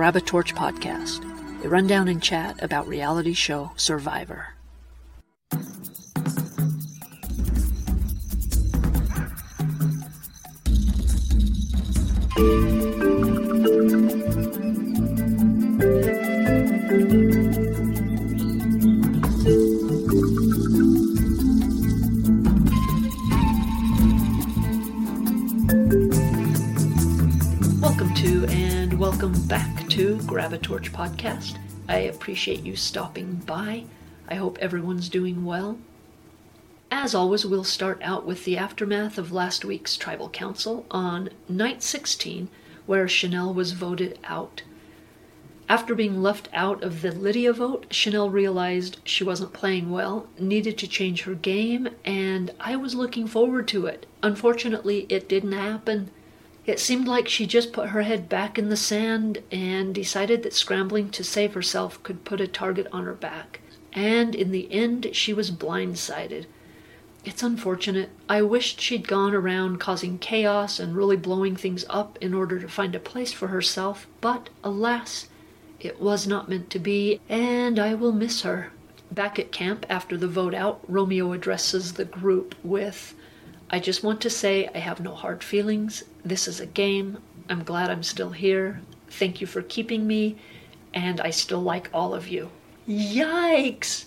Grab a Torch podcast, a rundown and chat about reality show Survivor. To Grab a Torch podcast. I appreciate you stopping by. I hope everyone's doing well. As always, we'll start out with the aftermath of last week's tribal council on night 16, where Chanel was voted out. After being left out of the Lydia vote, Chanel realized she wasn't playing well, needed to change her game, and I was looking forward to it. Unfortunately, it didn't happen. It seemed like she just put her head back in the sand and decided that scrambling to save herself could put a target on her back. And in the end, she was blindsided. It's unfortunate. I wished she'd gone around causing chaos and really blowing things up in order to find a place for herself, but alas, it was not meant to be, and I will miss her. Back at camp after the vote out, Romeo addresses the group with, I just want to say I have no hard feelings. This is a game. I'm glad I'm still here. Thank you for keeping me, and I still like all of you. Yikes!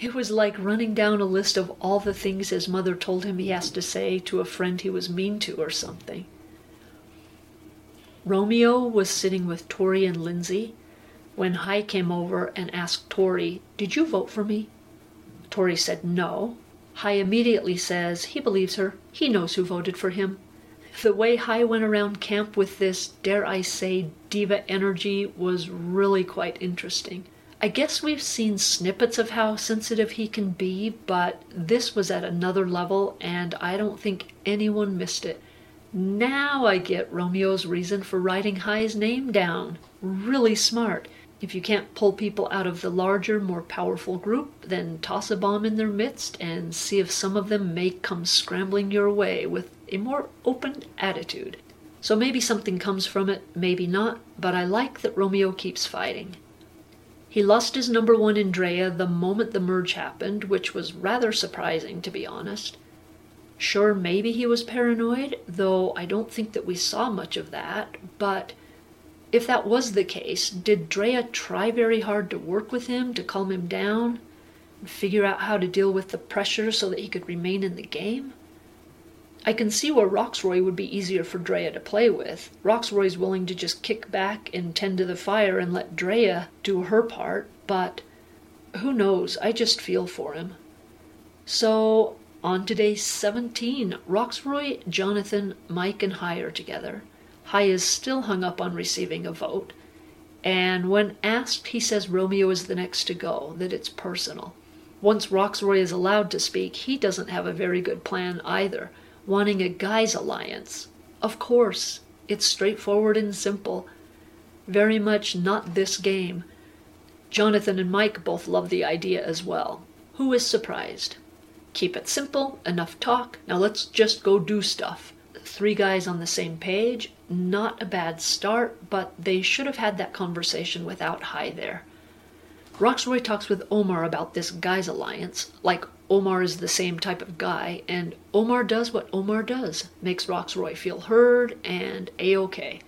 It was like running down a list of all the things his mother told him he has to say to a friend he was mean to or something. Romeo was sitting with Tori and Lindsay when Hai came over and asked Tori, Did you vote for me? Tori said no. Hai immediately says he believes her. He knows who voted for him. The way Hai went around camp with this, dare I say, diva energy was really quite interesting. I guess we've seen snippets of how sensitive he can be, but this was at another level, and I don't think anyone missed it. Now I get Romeo's reason for writing Hai's name down. Really smart. If you can't pull people out of the larger, more powerful group, then toss a bomb in their midst and see if some of them may come scrambling your way with a more open attitude. So maybe something comes from it, maybe not, but I like that Romeo keeps fighting. He lost his number one in Drea the moment the merge happened, which was rather surprising, to be honest. Sure, maybe he was paranoid, though I don't think that we saw much of that, but if that was the case, did Drea try very hard to work with him to calm him down and figure out how to deal with the pressure so that he could remain in the game? I can see where Rocksroy would be easier for Drea to play with. Rocksroy's willing to just kick back and tend to the fire and let Drea do her part, but who knows? I just feel for him. So, on to day 17, Rocksroy, Jonathan, Mike, and Hai are together. Hai is still hung up on receiving a vote, and when asked, he says Romeo is the next to go, that it's personal. Once Rocksroy is allowed to speak, he doesn't have a very good plan either, wanting a guy's alliance. Of course, it's straightforward and simple. Very much not this game. Jonathan and Mike both love the idea as well. Who is surprised? Keep it simple, enough talk, now let's just go do stuff. Three guys on the same page, not a bad start, but they should have had that conversation without Hai there. Rocksroy talks with Omar about this guy's alliance, like Omar is the same type of guy, and Omar does what Omar does, makes Rocksroy feel heard and a-okay.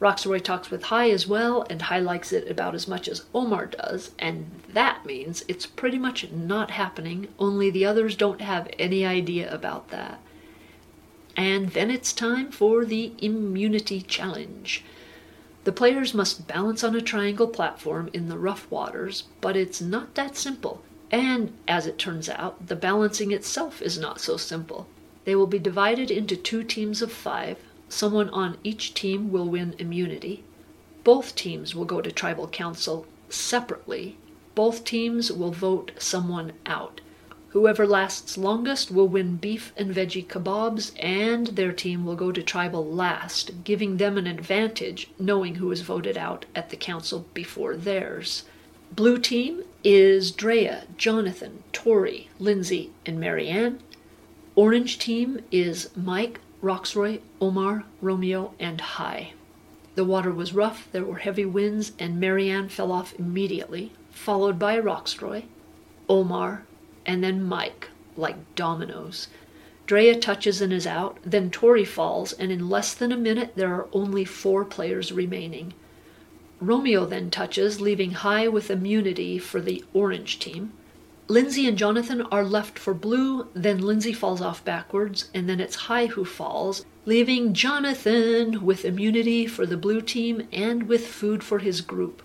Rocksroy talks with Hai as well, and Hai likes it about as much as Omar does, and that means it's pretty much not happening, only the others don't have any idea about that. And then it's time for the immunity challenge. The players must balance on a triangle platform in the rough waters, but it's not that simple. And as it turns out, the balancing itself is not so simple. They will be divided into two teams of five. Someone on each team will win immunity. Both teams will go to tribal council separately. Both teams will vote someone out. Whoever lasts longest will win beef and veggie kebabs, and their team will go to tribal last, giving them an advantage knowing who was voted out at the council before theirs. Blue team is Drea, Jonathan, Tori, Lindsay, and Maryanne. Orange team is Mike, Rocksroy, Omar, Romeo, and Hai. The water was rough, there were heavy winds, and Maryanne fell off immediately, followed by Rocksroy, Omar, and then Mike, like dominoes. Drea touches and is out, then Tori falls, and in less than a minute there are only four players remaining. Romeo then touches, leaving Hai with immunity for the orange team. Lindsay and Jonathan are left for blue, then Lindsay falls off backwards, and then it's Hai who falls, leaving Jonathan with immunity for the blue team and with food for his group.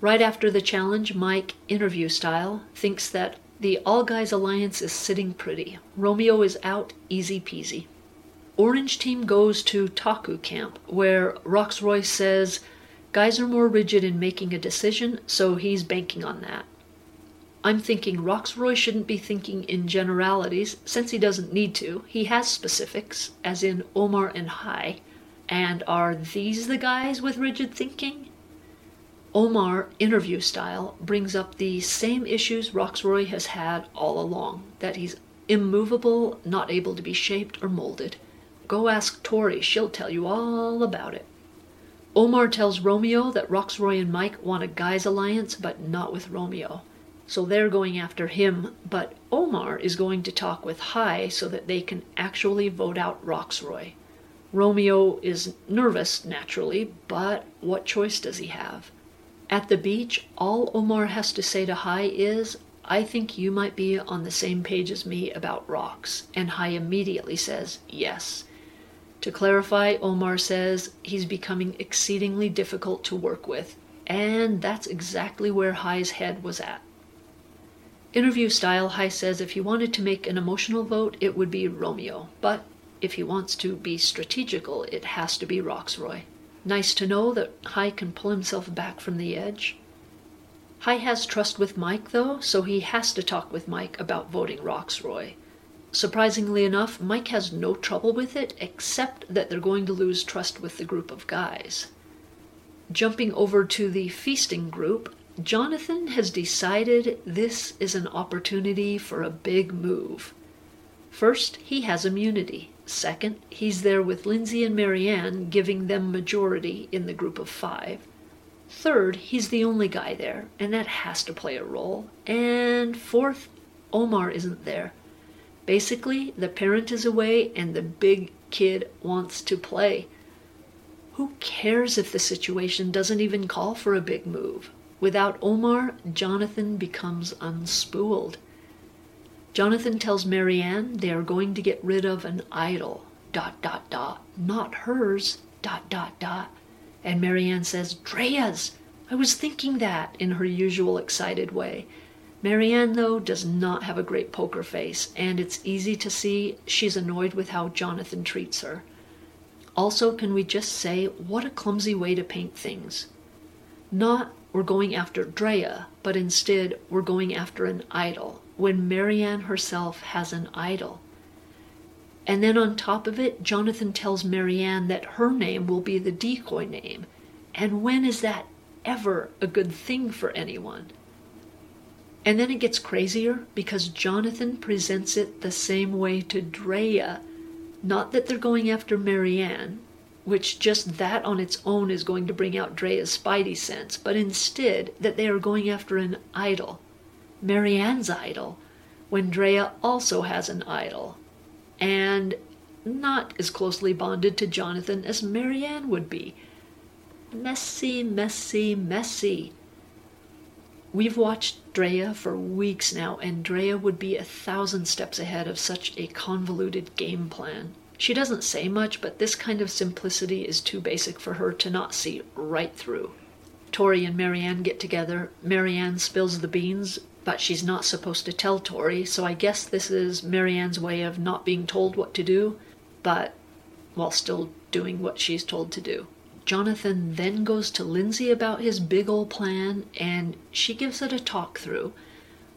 Right after the challenge, Mike, interview style, thinks that the All Guys Alliance is sitting pretty. Romeo is out, easy peasy. Orange team goes to Taku camp, where Rocksroy says guys are more rigid in making a decision, so he's banking on that. I'm thinking Rocksroy shouldn't be thinking in generalities since he doesn't need to. He has specifics, as in Omar and Hai. And are these the guys with rigid thinking? Omar, interview style, brings up the same issues Rocksroy has had all along that he's immovable, not able to be shaped or molded. Go ask Tori, she'll tell you all about it. Omar tells Romeo that Rocksroy and Mike want a guy's alliance, but not with Romeo. So they're going after him, but Omar is going to talk with Hai so that they can actually vote out Rocksroy. Romeo is nervous, naturally, but what choice does he have? At the beach, all Omar has to say to Hai is, I think you might be on the same page as me about rocks. And Hai immediately says, yes. To clarify, Omar says he's becoming exceedingly difficult to work with. And that's exactly where Hai's head was at. Interview style, Hai says if he wanted to make an emotional vote, it would be Romeo. But if he wants to be strategical, it has to be Rocksroy. Nice to know that Hai can pull himself back from the edge. Hai has trust with Mike, though, so he has to talk with Mike about voting Rocksroy. Surprisingly enough, Mike has no trouble with it, except that they're going to lose trust with the group of guys. Jumping over to the feasting group, Jonathan has decided this is an opportunity for a big move. First, he has immunity. Second, he's there with Lindsay and Maryanne, giving them majority in the group of five. Third, he's the only guy there, and that has to play a role. And fourth, Omar isn't there. Basically, the parent is away and the big kid wants to play. Who cares if the situation doesn't even call for a big move? Without Omar, Jonathan becomes unspooled. Jonathan tells Maryanne they are going to get rid of an idol. Dot dot dot. Not hers. Dot dot dot. And Maryanne says, Drea's. I was thinking that in her usual excited way. Maryanne, though, does not have a great poker face, and it's easy to see she's annoyed with how Jonathan treats her. Also, can we just say, what a clumsy way to paint things? Not we're going after Drea, but instead we're going after an idol, when Maryanne herself has an idol. And then on top of it, Jonathan tells Maryanne that her name will be the decoy name. And when is that ever a good thing for anyone? And then it gets crazier because Jonathan presents it the same way to Drea. Not that they're going after Maryanne, which just that on its own is going to bring out Drea's spidey sense, but instead that they are going after an idol, Maryanne's idol, when Drea also has an idol, and not as closely bonded to Jonathan as Maryanne would be. Messy, messy, messy. We've watched Drea for weeks now, and Drea would be a thousand steps ahead of such a convoluted game plan. She doesn't say much, but this kind of simplicity is too basic for her to not see right through. Tori and Maryanne get together. Maryanne spills the beans, but she's not supposed to tell Tori, so I guess this is Maryanne's way of not being told what to do, but while still doing what she's told to do. Jonathan then goes to Lindsay about his big old plan, and she gives it a talk through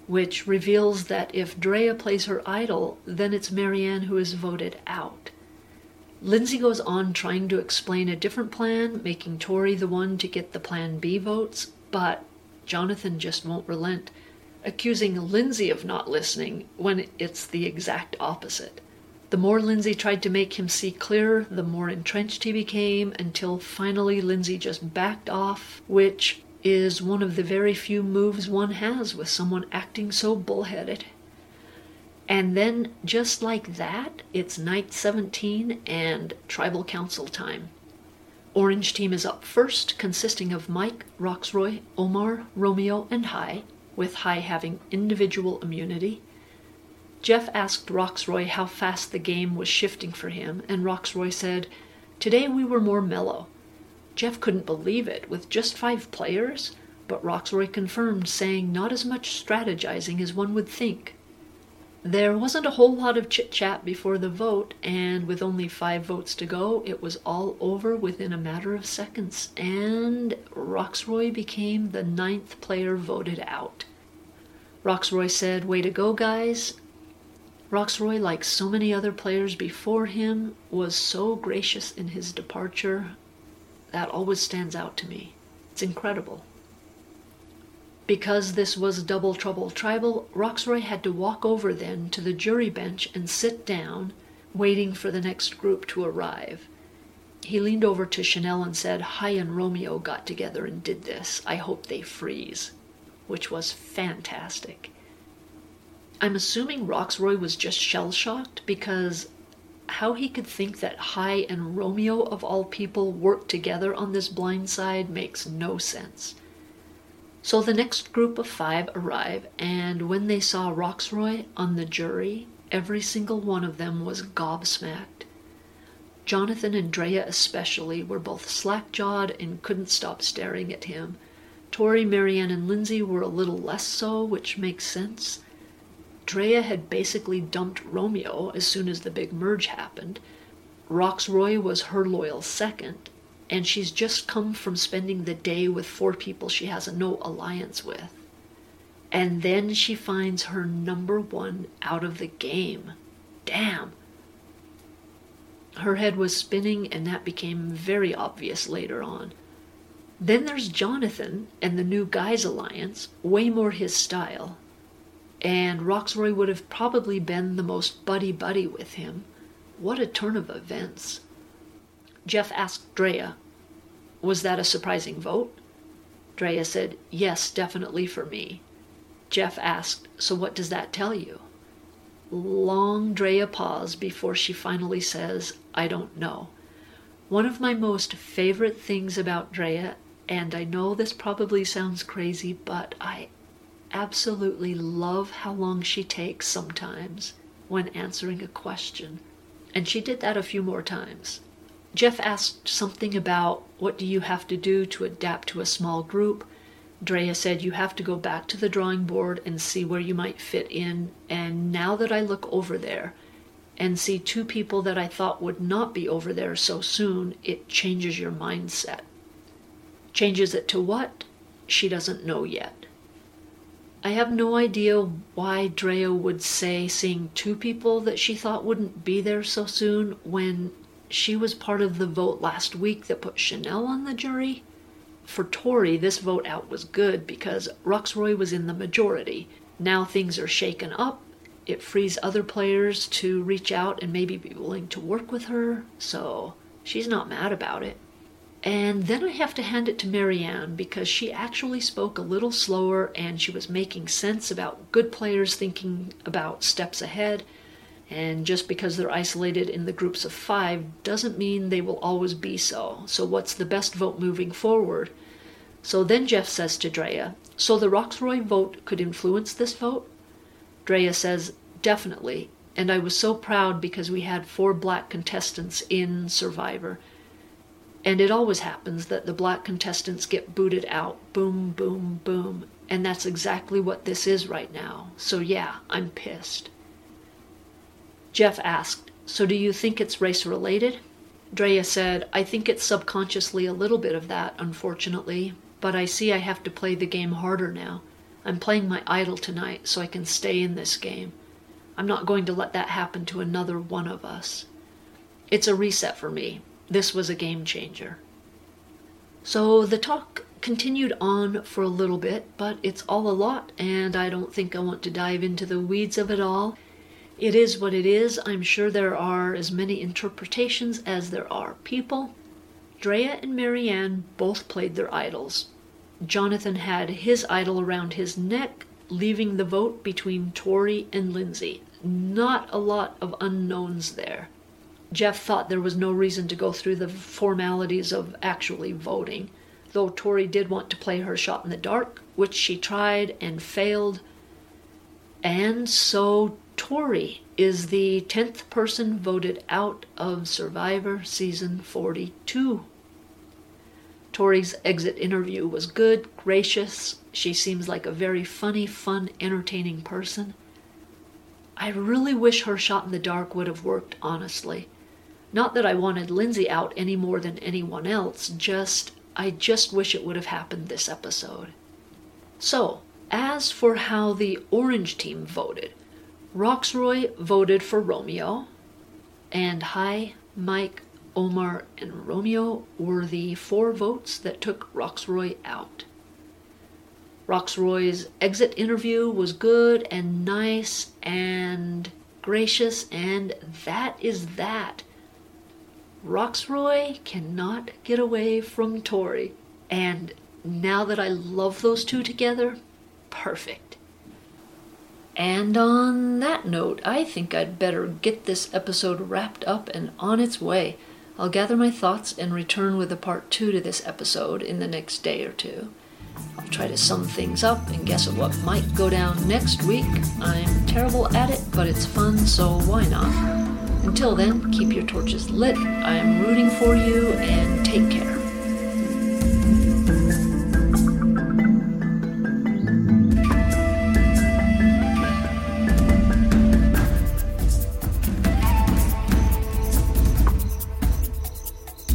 which reveals that if Drea plays her idol, then it's Maryanne who is voted out. Lindsay goes on trying to explain a different plan, making Tori the one to get the Plan B votes, but Jonathan just won't relent, accusing Lindsay of not listening when it's the exact opposite. The more Lindsay tried to make him see clearer, the more entrenched he became, until finally Lindsay just backed off, which is one of the very few moves one has with someone acting so bullheaded. And then, just like that, it's night 17 and tribal council time. Orange team is up first, consisting of Mike, Rocksroy, Omar, Romeo, and Hai, with Hai having individual immunity. Jeff asked Rocksroy how fast the game was shifting for him, and Rocksroy said, Today we were more mellow. Jeff couldn't believe it, with just five players, but Rocksroy confirmed, saying not as much strategizing as one would think. There wasn't a whole lot of chit chat before the vote, and with only five votes to go, it was all over within a matter of seconds, and Rocksroy became the ninth player voted out. Rocksroy said, Way to go, guys. Rocksroy, like so many other players before him, was so gracious in his departure. That always stands out to me. It's incredible. Because this was Double Trouble Tribal, Rocksroy had to walk over then to the jury bench and sit down, waiting for the next group to arrive. He leaned over to Chanel and said, Hai and Romeo got together and did this. I hope they freeze. Which was fantastic. I'm assuming Rocksroy was just shell shocked because how he could think that Hai and Romeo, of all people, worked together on this blind side makes no sense. So the next group of five arrive, and when they saw Rocksroy on the jury, every single one of them was gobsmacked. Jonathan and Drea, especially, were both slack jawed and couldn't stop staring at him. Tori, Maryanne, and Lindsay were a little less so, which makes sense. Drea had basically dumped Romeo as soon as the big merge happened. Rocksroy was her loyal second, and she's just come from spending the day with four people she has no alliance with. And then she finds her number one out of the game. Damn. Her head was spinning, and that became very obvious later on. Then there's Jonathan and the new Guys Alliance, way more his style, and Rocksroy would have probably been the most buddy buddy with him. What a turn of events. Jeff asked Drea, Was that a surprising vote? Drea said, Yes, definitely for me. Jeff asked, So what does that tell you? Long Drea pause before she finally says, I don't know. One of my most favorite things about Drea, and I know this probably sounds crazy, but I absolutely love how long she takes sometimes when answering a question. And she did that a few more times. Jeff asked something about what do you have to do to adapt to a small group. Drea said you have to go back to the drawing board and see where you might fit in. And now that I look over there and see two people that I thought would not be over there so soon, it changes your mindset. Changes it to what? She doesn't know yet. I have no idea why Drea would say seeing two people that she thought wouldn't be there so soon when she was part of the vote last week that put Chanel on the jury. For Tori, this vote out was good because Rocksroy was in the majority. Now things are shaken up. It frees other players to reach out and maybe be willing to work with her, so she's not mad about it. And then I have to hand it to Maryanne because she actually spoke a little slower and she was making sense about good players thinking about steps ahead. And just because they're isolated in the groups of five doesn't mean they will always be so. So, what's the best vote moving forward? So then Jeff says to Drea, So the Rocksroy vote could influence this vote? Drea says, Definitely. And I was so proud because we had four black contestants in Survivor. And it always happens that the black contestants get booted out. Boom, boom, boom. And that's exactly what this is right now. So yeah, I'm pissed. Jeff asked, So do you think it's race related? Drea said, I think it's subconsciously a little bit of that, unfortunately, but I see I have to play the game harder now. I'm playing my idol tonight so I can stay in this game. I'm not going to let that happen to another one of us. It's a reset for me, this was a game changer. So the talk continued on for a little bit, but it's all a lot, and I don't think I want to dive into the weeds of it all. It is what it is. I'm sure there are as many interpretations as there are people. Drea and Maryanne both played their idols. Jonathan had his idol around his neck, leaving the vote between Tori and Lindsay. Not a lot of unknowns there. Jeff thought there was no reason to go through the formalities of actually voting, though Tori did want to play her shot in the dark, which she tried and failed. And so Tori is the 10th person voted out of Survivor Season 42. Tori's exit interview was good, gracious. She seems like a very funny, fun, entertaining person. I really wish her shot in the dark would have worked, honestly. Not that I wanted Lindsay out any more than anyone else, just I just wish it would have happened this episode. So, as for how the orange team voted, Rocksroy voted for Romeo, and Hai, Mike, Omar, and Romeo were the four votes that took Rocksroy out. Rocksroy's exit interview was good and nice and gracious, and that is that. Rocksroy cannot get away from Tori, and now that I love those two together, perfect. And on that note, I think I'd better get this episode wrapped up and on its way. I'll gather my thoughts and return with a part two to this episode in the next day or two. I'll try to sum things up and guess at what might go down next week. I'm terrible at it, but it's fun, so why not? Until then, keep your torches lit. I am rooting for you and take care.